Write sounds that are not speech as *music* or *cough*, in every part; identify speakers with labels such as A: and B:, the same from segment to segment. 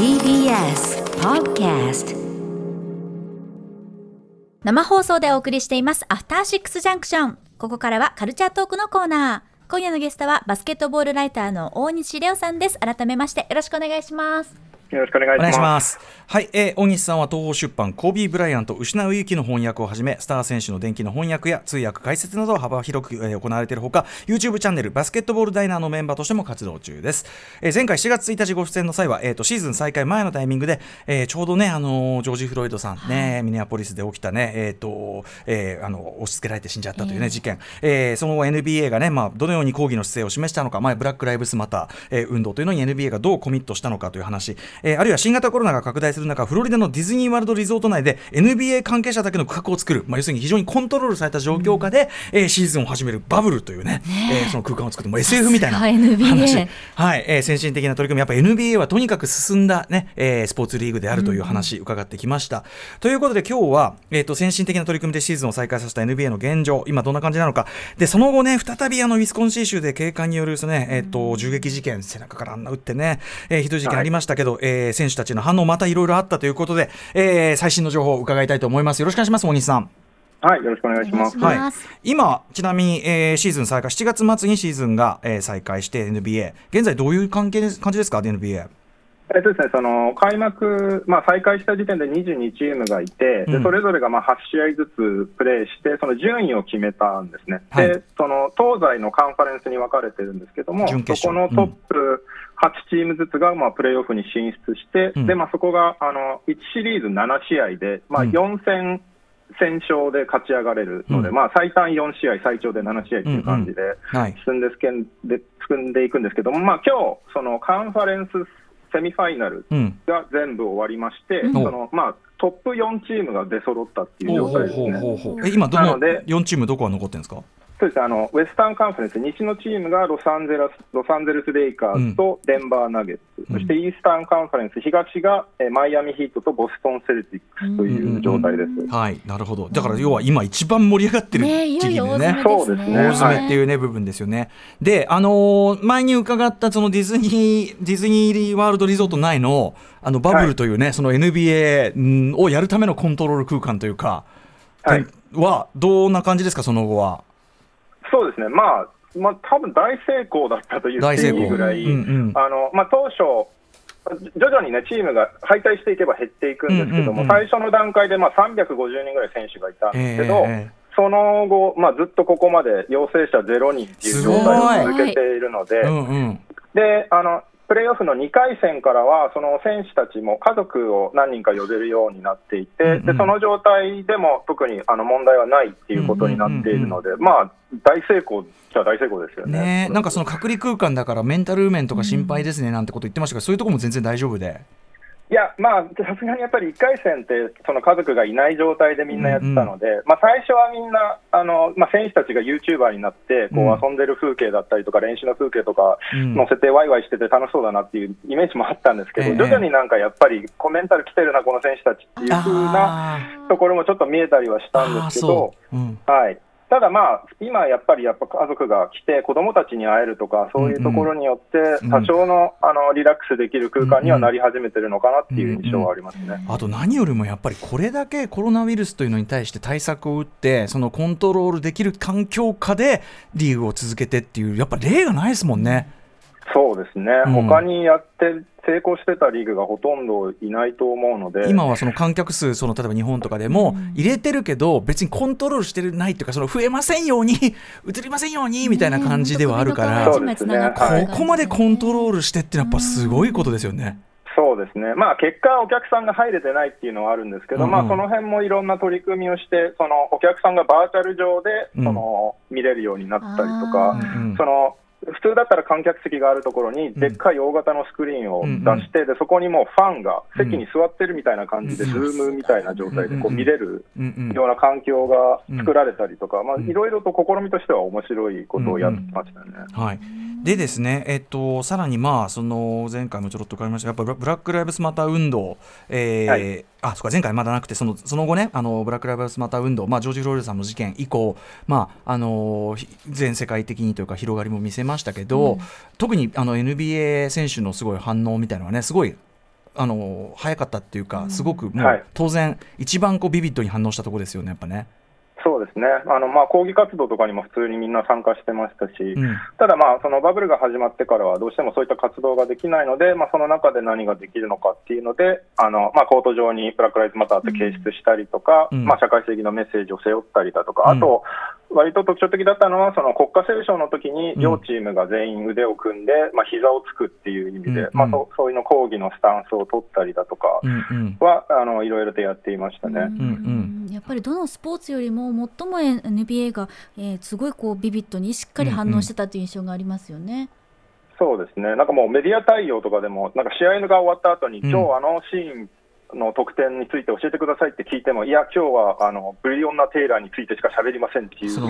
A: TBS Podcast
B: 生放送でお送りしていますアフターシックスジャンクションここからはカルチャートークのコーナー。今夜のゲストはバスケットボールライターの大西レオさんです。改めましてよろしくお願いします。
C: よろしくお願いします。
D: ます。はい、えー、大西さんは東方出版コービー・ブライアント失う勇気の翻訳をはじめスター選手の伝記の翻訳や通訳解説など幅広く、えー行われているほか YouTube チャンネルバスケットボールダイナーのメンバーとしても活動中です、えー前回4月1日ご出演の際は、えー、とシーズン再開前のタイミングで、えーちょうどね、あのージョージ・フロイドさんね、ミネアポリスで起きたね、えーとえーあの押し付けられて死んじゃったというね、事件、えーその後 NBA がね、まあ、どのように抗議の姿勢を示したのか、まあ、ブラック・ライブスマター、えー運動というのに NBA がどうコミットしたのかという話、えーあるいは新型コロナが拡大する中フロリダのディズニーワールドリゾート内で NBA 関係者だけの区画を作る、まあ、要するに非常にコントロールされた状況下で、えーシーズンを始めるバブルというねえ。ーその空間を作ってもう SF みたいな話、はい。えー先進的な取り組み。やっぱ NBA はとにかく進んだ、ねえースポーツリーグであるという話、伺ってきました。ということで今日は、えー、と先進的な取り組みでシーズンを再開させた NBA の現状今どんな感じなのか。でその後ね再びあのウィスコンシン州で警官によるそのね、えー、と銃撃事件背中からあんな撃ってね、えーひどい事件ありましたけど、えー選手たちの反応またいろいろあったということで、えー最新の情報を伺いたいと思います。よろしくお願いします大西さん。
C: はい、よろしくお願いします。
D: はい。
B: す、
D: 今、ちなみに、えーシーズン再開、7月末にシーズンが、えー再開して NBA、現在、どういう関係です感じですか、NBA。
C: えっとですね、その開幕、まあ、再開した時点で22チームがいて、
D: うん。
C: でそれぞれがまあ8試合ずつプレーして、その順位を決めたんですね、
D: はい。
C: でその東西のカンファレンスに分かれてるんですけども、そこ
D: 勝
C: のトップ8チームずつがまあプレーオフに進出して、
D: うん
C: でまあ、そこがあの1シリーズ7試合で、まあ、
D: うん
C: 4戦戦勝で勝ち上がれるので、
D: うん
C: まあ、最短4試合、最長で7試合という感じで。
D: はい。
C: 進んで進んで進んでいくんですけども、まあ今日そのカンファレンスセミファイナル
D: うん。
C: が全部終わりまして、
B: うん
C: そのまあ、トップ4チームが出揃ったっていう状態ですね。
D: 今、どの
C: なので
D: 4チーム、どこが残ってるんですか？
C: そうですねあのウェスタンカンファレンス、西のチームがロサンゼルスロサンゼルス・レイカーズとデンバー・ナゲッツ、
D: うん
C: そしてイースタンカンファレンス、東がえーマイアミ・ヒートとボストン・セルティックスという状態です。
D: はい、なるほど。だから、要は今、一番盛り上がってる時期でね。
C: そうですね
D: 大詰めっていうね、部分ですよね。で、あのー前に伺ったそのディズニー、ディズニーワールドリゾート内の、あのバブルというね、その NBA うんをやるためのコントロール空間というか、
C: はい
D: は、どんな感じですか、その後は？
C: そうですね、まあ、まあ多分大成功だったといいぐらい、あのまあ、当初、徐々に、ね、チームが敗退していけば減っていくんですけども、最初の段階でまあ350人ぐらい選手がいたんですけど、
D: ええ
C: その後、まあ、ずっとここまで陽性者ゼロ人っていう状態を続けているので、
D: うんうん。
C: であのプレーオフの2回戦からは、その選手たちも家族を何人か呼べるようになっていて、でその状態でも特にあの問題はないっていうことになっているので、まあ、大成功じゃ大成功ですよね。
D: なんかその隔離空間だからメンタル面とか心配ですねなんてこと言ってましたけど、そういうところも全然大丈夫で。
C: いや、まあ、さすがにやっぱり1回戦って、その家族がいない状態でみんなやってたので、まあ、最初はみんな、あのまあ、選手たちが YouTuber になってこ
D: うん。
C: う遊んでる風景だったりとか、練習の風景とか
D: うん。
C: 載せて、ワイワイしてて楽しそうだなっていうイメージもあったんですけど、
D: ええ。
C: 徐々になんかやっぱり、コメンタル来てるな、この選手たちっていう風な
D: あ
C: ところもちょっと見えたりはしたん
D: ー
C: ですけど。
D: うん、
C: はいただまあ、今やっぱりやっぱ家族が来て、子供たちに会えるとか、そういうところによって、
D: うん
C: 多少のあのリラックスできる空間にはなり始めてるのかなっていう印象はありますね。
D: あと何よりもやっぱりこれだけコロナウイルスというのに対して対策を打ってそのコントロールできる環境下でリーグを続けてっていうやっぱ例がないですもんね。
C: そうですね、
D: うん。
C: 他にやって成功してたリーグがほとんどいないと思うので、
D: 今はその観客数その例えば日本とかでも入れてるけど別にコントロールしてないっていうかその増えませんように移りませんようにみたいな感じではあるから、
C: ね。はい。
D: ここまでコントロールしてってやっぱすごいことですよね。
C: そうですね、まあ、結果、お客さんが入れてないっていうのはあるんですけど、
D: うん。うん
C: まあ、その辺もいろんな取り組みをして、そのお客さんがバーチャル上で
D: うん。
C: その、見れるようになったりと
B: あ
C: か、
D: うんうん。
C: その普通だったら観客席があるところに、でっかい大型のスクリーンを出して、でそこにもうファンが席に座ってるみたいな感じで、ズ
D: うん。
C: ームみたいな状態でこう見れるような環境が作られたりとか、いろいろと試みとしては面白いことをやってましたね。
D: はい、でですね、えっと、さらにまあその前回もちょろっと伺いましたやっぱブラック・ライブスマター運動、えー
C: はい。
D: あそうか前回まだなくてそのその後ねあのブラック・ライブスマター運動、まあ、ジョージ・フロイドさんの事件以降、まああのひ全世界的にというか広がりも見せましたけど、特にあの NBA 選手のすごい反応みたいなのはねすごいあの早かったっていうか、すごくもう、
C: はい。
D: 当然、一番こうビビッドに反応したところですよね、やっぱね。
C: そうですね、あのまあ、抗議活動とかにも普通にみんな参加してましたし、
D: うん。
C: ただ、まあ、そのバブルが始まってからは、どうしてもそういった活動ができないので、まあ、その中で何ができるのかっていうので、あのまあ、コート上にブラック・ライズ・マターって掲出したりとか、
D: うん。
C: まあ、社会正義のメッセージを背負ったりだとか、
D: うん。
C: あと、割と特徴的だったのは、その国家斉唱の時に
D: うん。
C: 両チームが全員腕を組んで、まあ膝をつくっていう意味で、
D: うん。
C: まあ、そそういうの抗議のスタンスを取ったりだとか
D: うんうん。
C: は、あのいろいろとやっていましたね。
B: うんやっぱりどのスポーツよりも最も NBA が、えーすごいこうビビッドにしっかり反応してたという印象がありますよね。
C: そうですね、なんかもうメディア対応とかでも、なんか試合が終わった後に、
D: うん。
C: 今日あのシーンの得点について教えてくださいって聞いても、いや、今日はあのブリオンナ・テイラーについてしか喋りませんっていう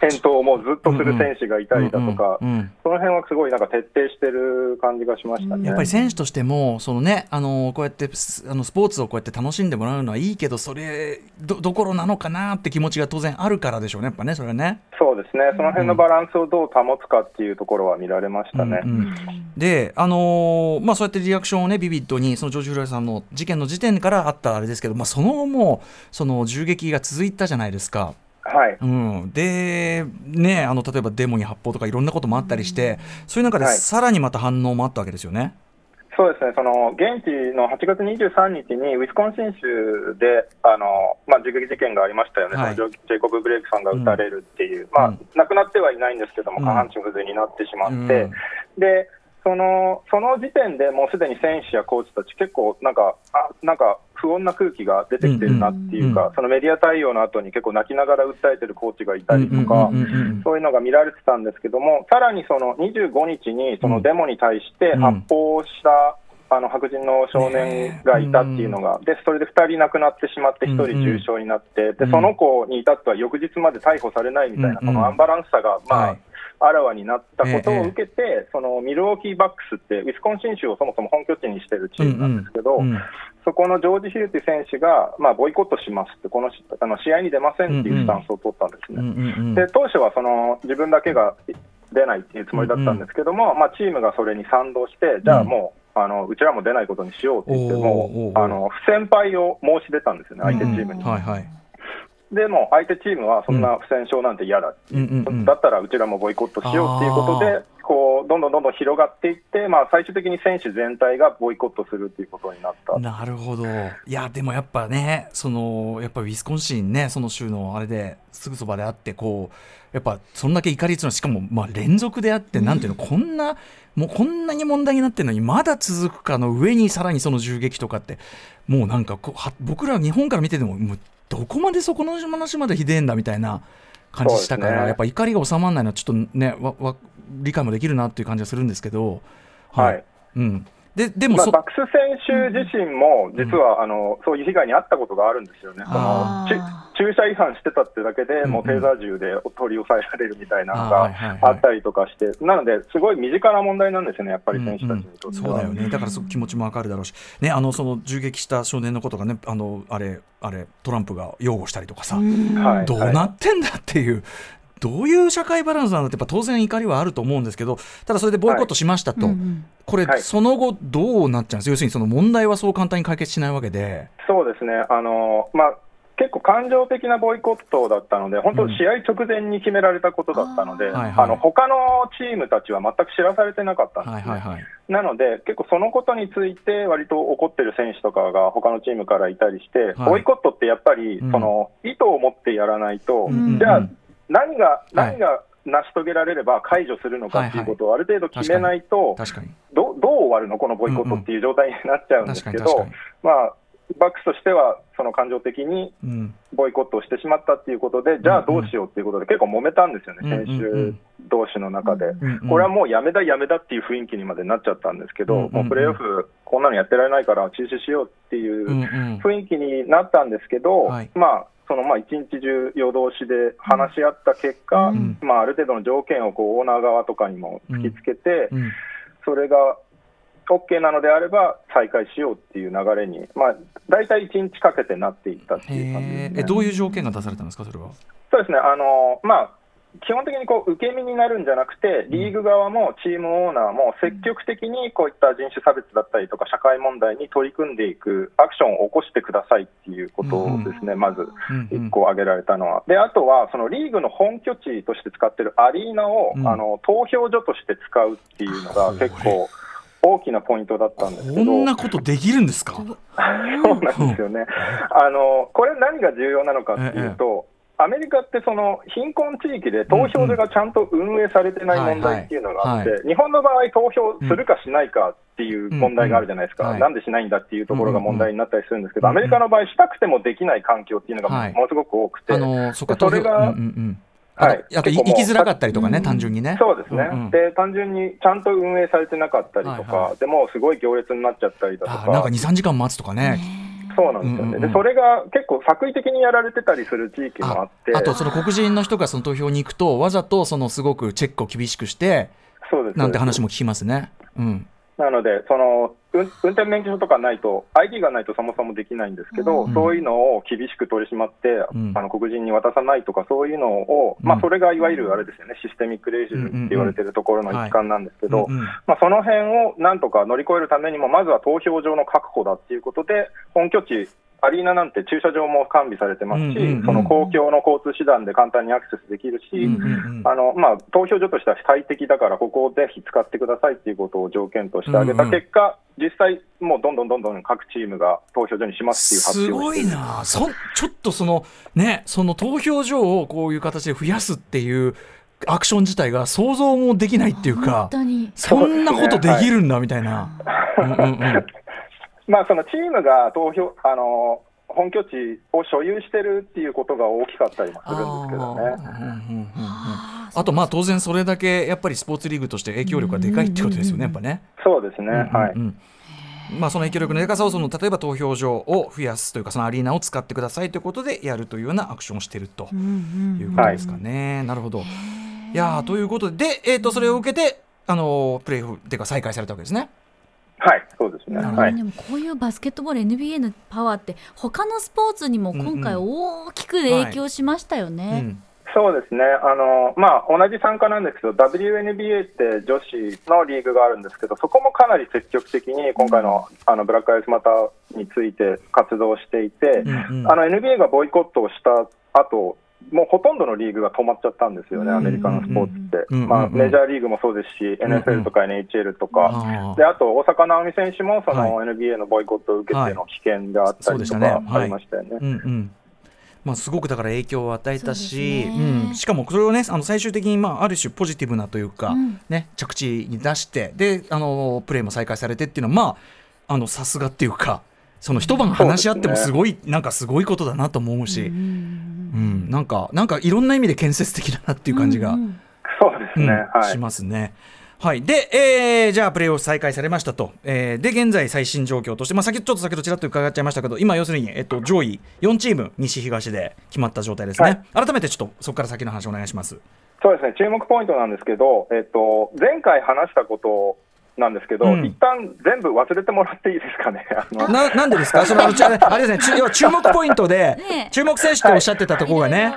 C: 返答をもうずっとする選手がいたりだとか、その辺はすごいなんか徹底してる感じがしましたね。
D: やっぱり選手としても、そのね、あのこうやってスあのスポーツをこうやって楽しんでもらうのはいいけど、それどどころなのかなって気持ちが当然あるからでしょうね、やっぱね、それはね。
C: そうですね、その辺のバランスをどう保つかっていうところは見られましたね。
D: うんうんで、あのーまあ、そうやってリアクションをね、ビビッドに、そのジョージ・フロイドさんの事件の時点からあったあれですけど、まあ、その後も、その銃撃が続いたじゃないですか。
C: はい、
D: うん、で、ね、あの例えばデモに発砲とかいろんなこともあったりして、そういう中で
C: はい。
D: さらにまた反応もあったわけですよね。
C: そうですね、その現地の8月23日にウィスコンシン州であの、まあ、銃撃事件がありましたよね、
D: はい。
C: ジェイコブ・ブレイクさんが撃たれるっていう、まあ
D: うん。
C: 亡くなってはいないんですけども、
D: うん。
C: 下半身不随になってしまって、
D: うん。
C: でそのその時点でもうすでに選手やコーチたち、結構なんか、あなんか不穏な空気が出てきてるなっていうか、
D: うん
C: そのメディア対応の後に結構泣きながら訴えてるコーチがいたりとか。
D: うんうんうんうん。
C: そういうのが見られてたんですけども、さらにその25日にそのデモに対して
D: うん。
C: 発砲した、あの白人の少年がいたっていうのが、でそれで2人亡くなってしまって、1人重傷になって、
D: うん。
C: でその子に至っては翌日まで逮捕されないみたいな、
D: うん
C: このアンバランスさが、まあ
D: はい
C: あらわになったことを受けて、そのミルウォーキーバックスって、ウィスコンシン州をそもそも本拠地にしてるチームなんですけど、
D: うんうん
C: そこのジョージ・ヒルティ選手が、まあ、ボイコットしますって、このしあの試合に出ませんっていうスタンスを取ったんですね。
D: うんうんうん
C: で当初はその自分だけが出ないっていうつもりだったんですけども、まあ、チームがそれに賛同して、じゃあもう、あのうちらも出ないことにしようって言って、もうあの不戦敗を申し出たんですよね、相手チームに。
D: はいはい。
C: でも相手チームはそんな不戦勝なんて嫌だ、
D: う。ん
C: だったらうちらもボイコットしようっていうこと
D: あ
C: で、こうどんどんどんどん広がっていって、まあ、最終的に選手全体がボイコットするっていうことになった。
D: なるほど。いや、でもやっぱね、その、やっぱウィスコンシンね、その州のあれですぐそばであって、こう、やっぱそんだけ怒りつのしかも、まあ連続であって、なんていうの、こんな、もうこんなに問題になってるのに、まだ続くかの上にさらにその銃撃とかって、もうなんかこうは、僕ら日本から見てても、どこまでそこの話までひでえんだみたいな感じしたから、
C: ね。
D: やっぱ怒りが収まらないのはちょっとね、わわ理解もできるなっていう感じがするんですけど、
C: はい。
D: うん。で、でも
C: まあ、
D: そ、
C: バックス選手自身も、実は、あのそういう被害に遭ったことがあるんですよね、そ
D: あ
C: の駐車違反してたってだけで、
D: うん
C: もうテーザー銃で取り押さえられるみたいなのがあったりとかして、なので、すごい身近な問題なんですよね、やっぱり選手たちにとっては。
D: そうだよね、だからすごく気持ちもわかるだろうし、ね、あのその銃撃した少年のことがね、あのあれ、あれ、トランプが擁護したりとかさ、
C: はい。
D: どうなってんだっていう。どういう社会バランスなんだってやっぱ当然怒りはあると思うんですけどただそれでボイコットしましたと、
B: うんうん。
D: これ、
C: はい。
D: その後どうなっちゃうんです要するにその問題はそう簡単に解決しないわけで、
C: そうですね、あのまあ、結構感情的なボイコットだったので、本当、試合直前に決められたことだったので、
D: うんはい。はい
C: あの他のチームたちは全く知らされてなかったんですね。
D: はいはいはい。
C: なので、結構そのことについて、割と怒ってる選手とかが他のチームからいたりして、
D: はい。
C: ボイコットってやっぱり、
D: うん。
C: その意図を持ってやらないと、
D: うん
C: じゃあ
D: うん、
C: 何が、
D: はい。
C: 何が成し遂げられれば解除するのかっていうことをある程度決めないと、
D: 確かに。
C: どどう終わるの、このボイコットっていう状態になっちゃうんですけどまあ、バックスとしては、その感情的に
D: うん。
C: ボイコットをしてしまったっていうことで、じゃあどうしようっていうことで、結構揉めたんですよね、
D: うんうん。
C: 選手同士の中で。
D: うんうん。
C: これはもうやめだ、やめだっていう雰囲気にまでなっちゃったんですけど、
D: うんうん。うん
C: もうプレーオフ、こんなのやってられないから中止しようっていう
D: うんうん。
C: 雰囲気になったんですけど、
D: はい。
C: まあ、そのまあ一日中、夜通しで話し合った結果、
B: うん。
C: まあ、ある程度の条件をこうオーナー側とかにも突きつけて、
D: うん。
C: それが OK なのであれば再開しようっていう流れに、まあ、大体1日かけてなっていったっていう感じです、ね。
D: え。どういう条件が出されたんですかそれは？
C: そうですね、あのまあ、基本的にこう受け身になるんじゃなくて、リーグ側もチームオーナーも積極的にこういった人種差別だったりとか、社会問題に取り組んでいくアクションを起こしてくださいっていうことですね、まず1個挙げられたのは。で、あとは、そのリーグの本拠地として使ってるアリーナを、あの投票所として使うっていうのが結構、大きなポイントだったんですけど、
D: こんなことできるんですか？*laughs*
C: そうなんですよね、あのこれ、何が重要なのかっていうと、アメリカってその貧困地域で投票所がちゃんと運営されてない問題っていうのがあって、日本の場合、投票するかしないかっていう問題があるじゃないですか、なんでしないんだっていうところが問題になったりするんですけど、アメリカの場合、したくてもできない環境っていうのがものすごく多くて、それが、
D: はい、あと行きづらかったりとかね、単純にね。
C: そうですね、うんうん、で単純にちゃんと運営されてなかったりとか、はいはい、でもすごい行列になっちゃったりだとか、
D: なんか2、3時間待つとかね。
C: そうなんですよね、うんうん、でそれが結構、作為的にやられてたりする地域もあって。
D: あと、その黒人の人がその投票に行くと、わざとそのすごくチェックを厳しくして、そうです。なんて話も聞きますね。うん。
C: なので、その運転免許証とかないと、ID がないとそもそもできないんですけど、うん、そういうのを厳しく取り締まって、うん、あの黒人に渡さないとか、そういうのを、うん、まあ、それがいわゆるあれですよね、システミックレイジズムって言われてるところの一環なんですけど、まあ、その辺をなんとか乗り越えるためにも、まずは投票所の確保だっていうことで、本拠地アリーナなんて駐車場も完備されてますし、その公共の交通手段で簡単にアクセスできるし、あのまあ、投票所としては最適だから、ここをぜひ使ってくださいということを条件として挙げた結果、うん。うん、実際、もうどんどんどんどん各チームが投票所にしますっていう発
D: 表すごいな。そ、ちょっとその,、ね、その投票所をこういう形で増やすっていう。アクション自体が想像もできないっていうか、そんなことできるんだみたいな。うんうんうん
C: まあ、そのチームが投票あの本拠地を所有してるっていうことが大きかったりもするんですけどね。
D: あとまあ当然それだけやっぱりスポーツリーグとして影響力がでかいってことですよね、やっぱね。
C: そうですね、はい。
D: まあ、その影響力のでかさをその例えば投票所を増やすというかそのアリーナを使ってくださいということでやるというようなアクションをしているということですかね。はい、なるほどいやということで、えー、とそれを受けてあのプレーオフというか再開されたわけですね。
C: はい、そうですね。はい、
B: でもこういうバスケットボール NBA のパワーって他のスポーツにも今回大きく影響しましたよね。うんうんはい。うん。
C: そうですね、あのまあ、同じ参加なんですけど、WNBA って女子のリーグがあるんですけど、そこもかなり積極的に今回の,、あのブラック・アイスマターについて活動していて、うんうん、あの NBA がボイコットをした後もうほとんどのリーグが止まっちゃったんですよね、アメリカのスポーツって、まあ、メジャーリーグもそうですし、NFL とか NHL とか、であと大坂なおみ選手もその NBA のボイコットを受けての棄権であったりとかありましたよね。
D: まあ、すごくだから影響を与えたし、ね、うん、しかもそれをねあの最終的にまあある種ポジティブなというか、うん、ね、着地に出してであのプレーも再開されてっていうのはまあさすがっていうかその一晩話し合ってもすごい、ね、なんかすごいことだなと思うし、うん、うん、なんかなんかいろんな意味で建設的だなっていう感じが、うんうん、
C: そうですね、はい、
D: しますね。はい、で、えー、じゃあプレーオフ再開されましたと、えー、で現在最新状況として、まあ、先ちょっと先ほどちらっと伺っちゃいましたけど今要するに、えっと、上位4チーム西東で決まった状態ですね、はい、改めてちょっとそこから先の話お願いします。
C: そうですね。注目ポイントなんですけど、えっと、前回話したことなんですけど、うん、一旦全部忘れてもらっていいですかね？*laughs*
D: ななんでですか、*laughs* そのあれですね、要は注目ポイントで、*laughs* 注目選手とおっしゃってたところがね。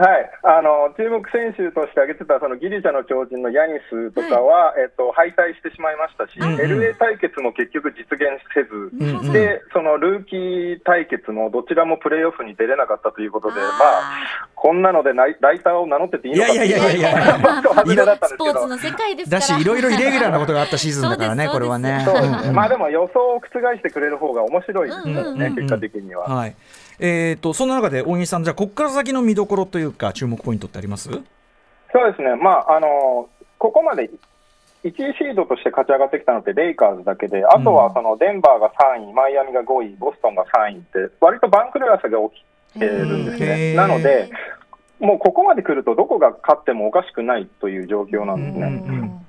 C: はい、あの注目選手として挙げてたそのギリシャの超人のヤニスとかは、えっと、敗退してしまいましたし、うんうん、LA 対決も結局実現せず、うんうん、でそのルーキー対決もどちらもプレーオフに出れなかったということで、まあ、こんなのでライターを名乗ってていいのかっていういやいやいやいや
B: スポーツの世界です
D: だし、いろいろイレギュラーなことがあったシーズンだからね、これはね。
C: そうですね。まあでも予想を覆してくれる方が面白いですね、結果的には。はい。
D: えーと、そんな中で大西さん、じゃあ、ここから先の見どころというか、注目ポイントってあります？そう
C: ですね、まああのここまで1位シードとして勝ち上がってきたのってレイカーズだけで、あとはそのデンバーが3位、マイアミが5位、ボストンが3位って、割と番狂わせが起きてるんですね。なので、もうここまで来ると、どこが勝ってもおかしくないという状況なんですね。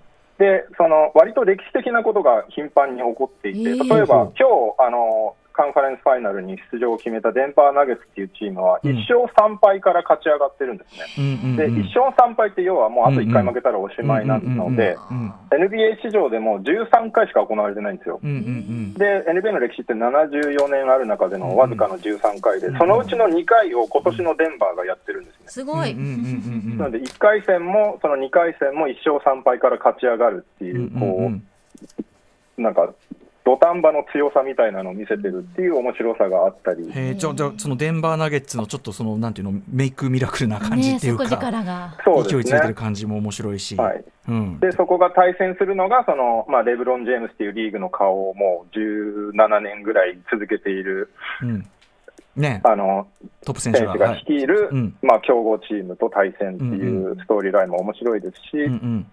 C: でその割と歴史的なことが頻繁に起こっていて、例えば今日あのカンファレンスファイナルに出場を決めたデンバーナゲッツっていうチームは、1勝3敗から勝ち上がってるんですね。で、1勝3敗って要はもうあと1回負けたらおしまいなので、NBA 史上でも13回しか行われてないんですよ。で、NBA の歴史って74年ある中でのわずかの13回で、そのうちの2回を今年のデンバーがやってるんですね。
B: すごい。
C: なので、1回戦も、その2回戦も1勝3敗から勝ち上がるっていう、こう、なんか、土壇場の強さみたいなのを見せてるっていう面白さがあったり。
D: へじゃじゃそのデンバーナゲッツのちょっとそのなんていうのメイクミラクルな感じっていうか、
B: ね、
D: 勢いついてる感じも面白いし。
C: はいうん、でそこが対戦するのがその、まあ、レブロン・ジェームスっていうリーグの顔をもう17年ぐらい続けている。うん。
D: ね、
C: あの
D: トップ選手
C: が。率いる、はい。うん、まあ、強豪チームと対戦っていうストーリーラインも面白いですし、うんうん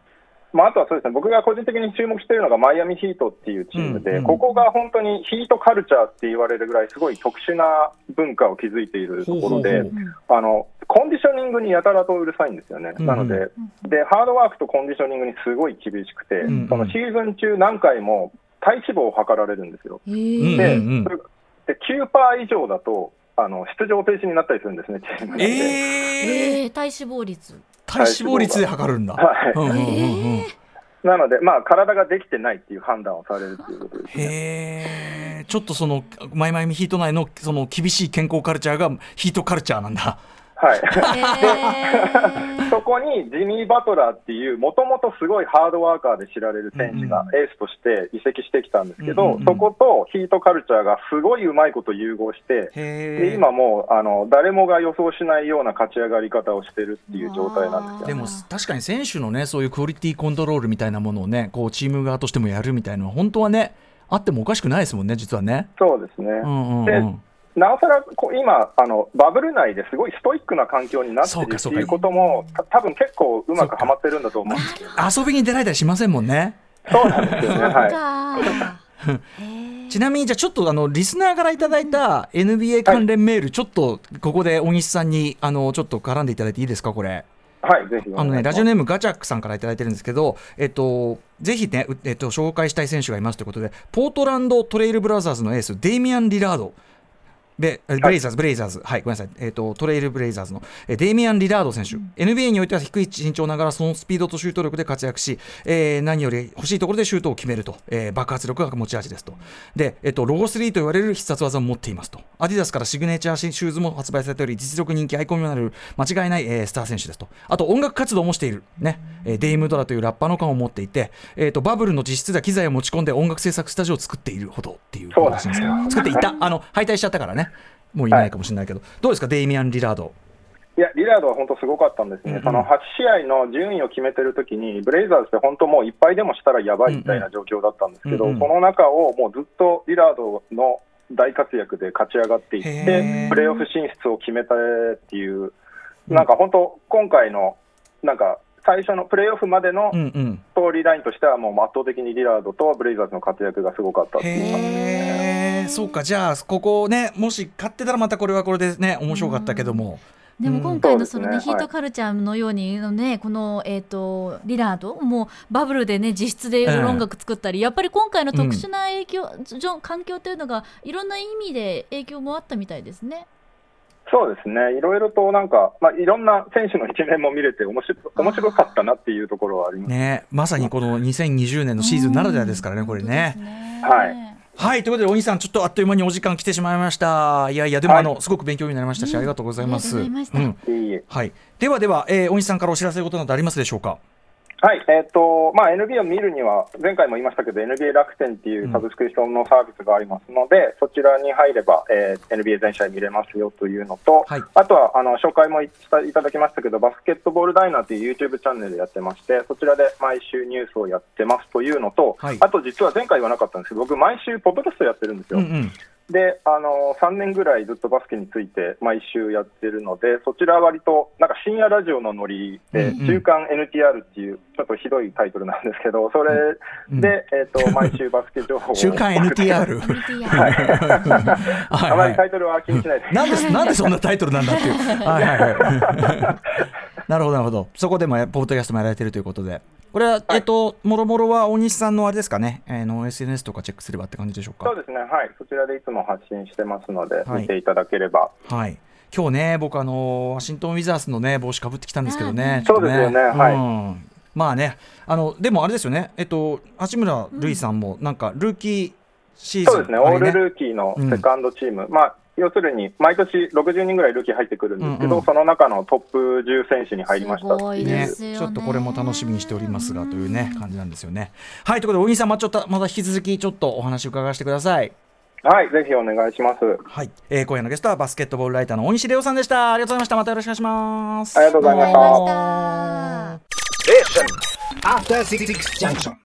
C: まあ、あとはそうですね、僕が個人的に注目しているのがマイアミヒートっていうチームで、うんうん、ここが本当にヒートカルチャーって言われるぐらい、すごい特殊な文化を築いているところで、あのコンディショニングにやたらとうるさいんですよね、うんなのでで、ハードワークとコンディショニングにすごい厳しくて、うんうん、そのシーズン中、何回も体脂肪を測られるんですよ。でで9%以上だとあの出場停止になったりするんですね、チームで。
B: えー、体脂肪率
D: 体脂肪率で測るんだ。はい。うんうんうん
C: うんなので、まあ、体ができてないっていう判断をされるということです、ね、
D: へちょっとその、マイマイミヒート内のその厳しい健康カルチャーがヒートカルチャーなんだ。
C: はい、*laughs* そこにジミー・バトラーっていう、もともとすごいハードワーカーで知られる選手がエースとして移籍してきたんですけど、うんうん、そことヒートカルチャーがすごいうまいこと融合して、で今もうあの誰もが予想しないような勝ち上がり方をしてるっていう状態なんですよ、
D: でも確かに選手のね、そういうクオリティコントロールみたいなものをね、こうチーム側としてもやるみたいなのは、本当はね、あってもおかしくないですもんね、実はね。
C: そうですね、うんうんうんなおさら今あの、バブル内ですごいストイックな環境になっているっていうことも、たぶん結構うまくはまってるんだと思うんですよ、
D: 遊びに出られたりしませんもんね。
C: そうなんですよね。は
D: い *laughs* ちなみにじゃあちょっとあのリスナーからいただいた NBA 関連メール、はい、ちょっとここで大西さんにあのちょっと絡んでいただいていいですかこれ？
C: はい、ぜひ
D: あのね、ラジオネームガチャックさんからいただいてるんですけど、えっと、ぜひね、えっと、紹介したい選手がいますということで、ポートランドトレイルブラザーズのエース、デイミアン・リラード。ブレイザーズ、ブレイザーズ、はい、ごめんなさい、えーと、トレイルブレイザーズの、えー、デイミアン・リラード選手、うん、NBA においては低い身長ながら、そのスピードとシュート力で活躍し、えー、何より欲しいところでシュートを決めると、えー、爆発力が持ち味ですと、で、えーと、ロゴ3と言われる必殺技を持っていますと、アディダスからシグネチャーシューズも発売されており、実力人気アイコンになる間違いない、えー、スター選手ですと、あと音楽活動もしている、ね。えー、 Dame D.O.L.L.A. というラッパーの顔を持っていて、えーと、バブルの実質では機材を持ち込んで音楽制作スタジオを作っているほどっていう話です作っていた、あの敗退しちゃったからね。もういないかもしれないけど、はい、どうですか、デイミアン・リラード？
C: いや、リラードは本当すごかったんですね、うん。うん、その8試合の順位を決めてるときに、ブレイザーズって本当もういっぱいでもしたらやばいみたいな状況だったんですけど、うんうん、その中をもうずっとリラードの大活躍で勝ち上がっていって、プレーオフ進出を決めたっていう、なんか本当、今回のなんか最初のプレーオフまでのストーリーラインとしては、もう圧倒的にリラードとブレイザーズの活躍がすごかったっていう感じ
D: ね。そうか、じゃあ、ここね、もし勝ってたら、またこれはこれでね、面白かったけども。
B: でも今回のその、ね、うん、ヒートカルチャーのようにのね、この、えーと、リラードもうバブルでね実質で音楽作ったり、やっぱり今回の特殊な影響、うん、環境というのがいろんな意味で影響もあったみたいですね。
C: そうですね、いろいろとなんか、まあ、いろんな選手の一面も見れて面白、面白かったなっていうところはあります。
D: ね。まさにこの2020年のシーズンならではですからね、これね。はいはい、ということで、お兄さん、ちょっとあっという間にお時間来てしまいました。いやいや、でも、あの、すごく勉強になりましたし、ありがとうございます。うん、はい、ではでは、えー、お兄さんからお知らせことなどありますでしょうか？
C: はい、えーとまあ、NBA を見るには、前回も言いましたけど、NBA 楽天っていうサブスクリプションのサービスがありますので、うん、そちらに入れば、えー、NBA 全試合見れますよというのと、はい、あとはあの紹介もいただきましたけど、バスケットボールダイナーという YouTube チャンネルやってまして、そちらで毎週ニュースをやってますというのと、はい、あと実は前回言わなかったんですけど、僕、毎週、ポッドキャストやってるんですよ。うんうんであの3年ぐらいずっとバスケについて毎週やってるので、そちらは割となんか深夜ラジオのノリで、週刊 NTR っていう、ちょっとひどいタイトルなんですけど、それで、えー、と毎週バスケ情報を。
D: 週刊 NTR?
C: はい、あまりタイトルは気にしないで
D: なんでなんでそんなタイトルなんだっていう。はいはいはい、*laughs* なるほど、なるほど、そこでもポッドキャストもやられてるということで。これは、はい、えっと、もろもろは大西さんのあれですかね、えー、の SNS とかチェックすればって感じでしょうか？
C: そうですね、はい、そちらでいつも発信してますので、見ていただければ。
D: はい。今日ね、僕、あのワシントン・ウィザースのね、帽子かぶってきたんですけどね。
C: そうですよね、はい。
D: まあね、あの、でもあれですよね、えっと、八村塁さんも、なんか、ルーキーシーズン、
C: そうですね、オールルーキーのセカンドチーム、まあ、要するに毎年60人ぐらいルーキー入ってくるんですけど、うんうん、その中のトップ10選手に入りました
D: ね、ちょっとこれも楽しみにしておりますがというね感じなんですよね。はいということで、小木さん、まあ、ちょっとまた引き続きちょっとお話伺わせてください。
C: はい、ぜひお願いします。
D: はい、えー、今夜のゲストはバスケットボールライターの大西レオさんでした。ありがとうございました。またよろしくお願いします。
C: ありがとうございました。